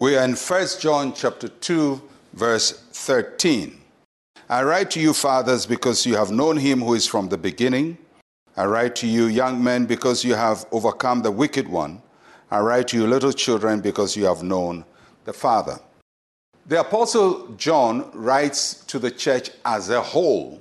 We are in 1 John chapter 2 verse 13. I write to you fathers because you have known him who is from the beginning. I write to you young men because you have overcome the wicked one. I write to you little children because you have known the Father. The apostle John writes to the church as a whole.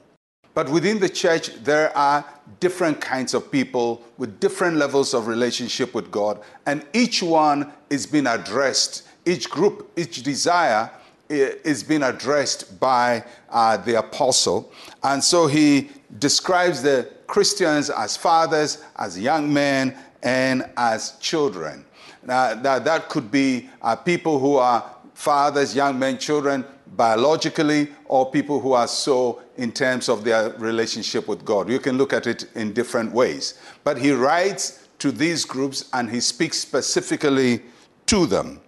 But within the church, there are different kinds of people with different levels of relationship with God, and each one is being addressed. Each group, each desire is being addressed by uh, the apostle. And so he describes the Christians as fathers, as young men, and as children. Now, that, that could be uh, people who are fathers, young men, children, biologically or people who are so in terms of their relationship with God. You can look at it in different ways. But he writes to these groups and he speaks specifically to them.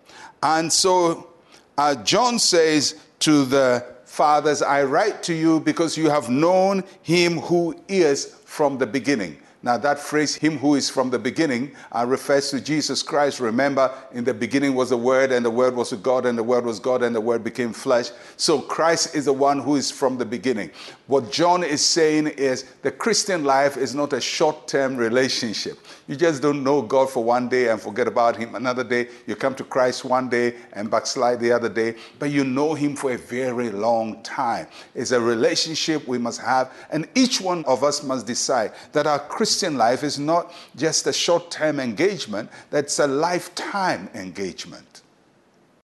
And so uh, John says to the fathers, I write to you because you have known him who is from the beginning. Now, that phrase, him who is from the beginning, uh, refers to Jesus Christ. Remember, in the beginning was the Word, and the Word was with God, and the Word was God, and the Word became flesh. So, Christ is the one who is from the beginning. What John is saying is the Christian life is not a short term relationship. You just don't know God for one day and forget about Him another day. You come to Christ one day and backslide the other day, but you know Him for a very long time. It's a relationship we must have, and each one of us must decide that our Christian life is not just a short term engagement, that's a lifetime engagement.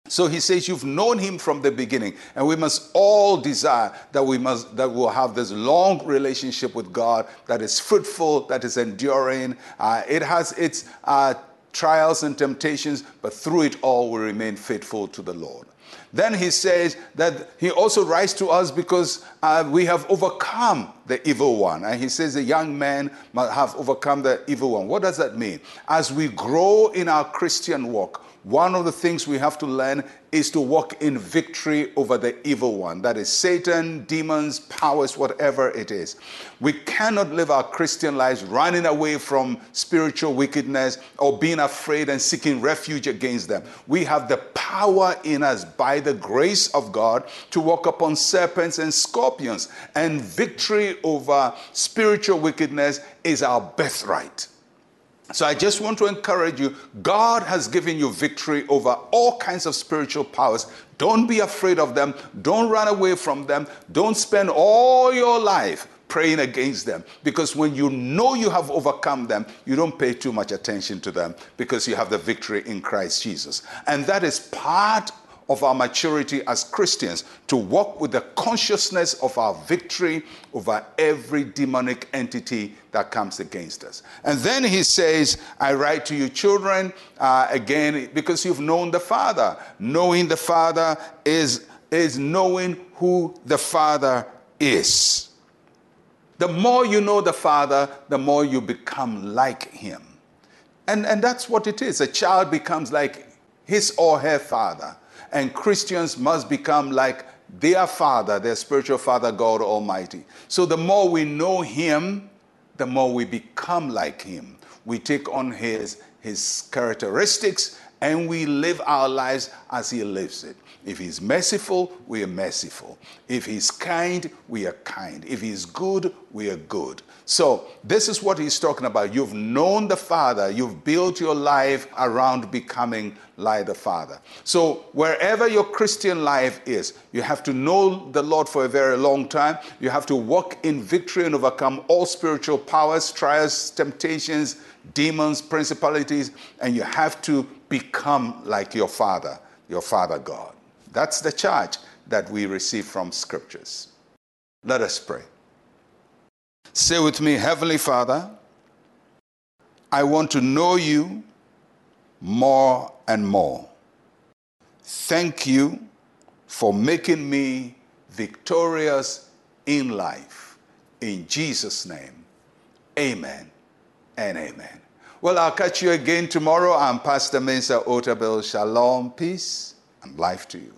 So he says, You've known him from the beginning, and we must all desire that we must that we'll have this long relationship with God that is fruitful, that is enduring. Uh, it has its uh, trials and temptations, but through it all we remain faithful to the Lord. Then he says that he also writes to us because uh, we have overcome the evil one. And he says the young man must have overcome the evil one. What does that mean? As we grow in our Christian walk, one of the things we have to learn is to walk in victory over the evil one. That is Satan, demons, powers, whatever it is. We cannot live our Christian lives running away from spiritual wickedness or being afraid and seeking refuge against them. We have the power in us by the grace of God to walk upon serpents and scorpions. And victory over spiritual wickedness is our birthright. So I just want to encourage you God has given you victory over all kinds of spiritual powers. Don't be afraid of them. Don't run away from them. Don't spend all your life praying against them because when you know you have overcome them, you don't pay too much attention to them because you have the victory in Christ Jesus. And that is part of our maturity as Christians to walk with the consciousness of our victory over every demonic entity that comes against us. And then he says, I write to you, children, uh, again, because you've known the Father. Knowing the Father is, is knowing who the Father is. The more you know the Father, the more you become like Him. And, and that's what it is. A child becomes like his or her father and Christians must become like their Father, their spiritual Father, God Almighty. So the more we know Him, the more we become like Him. We take on His, his characteristics and we live our lives as He lives it. If He's merciful, we are merciful. If He's kind, we are kind. If He's good, we are good. So, this is what He's talking about. You've known the Father, you've built your life around becoming like the Father. So, wherever your Christian life is, you have to know the Lord for a very long time. You have to walk in victory and overcome all spiritual powers, trials, temptations, demons, principalities, and you have to become like your Father, your Father God. That's the charge that we receive from scriptures. Let us pray. Say with me, Heavenly Father, I want to know you more and more. Thank you for making me victorious in life. In Jesus' name, amen and amen. Well, I'll catch you again tomorrow. I'm Pastor Mensa Otabil. Shalom, peace and life to you.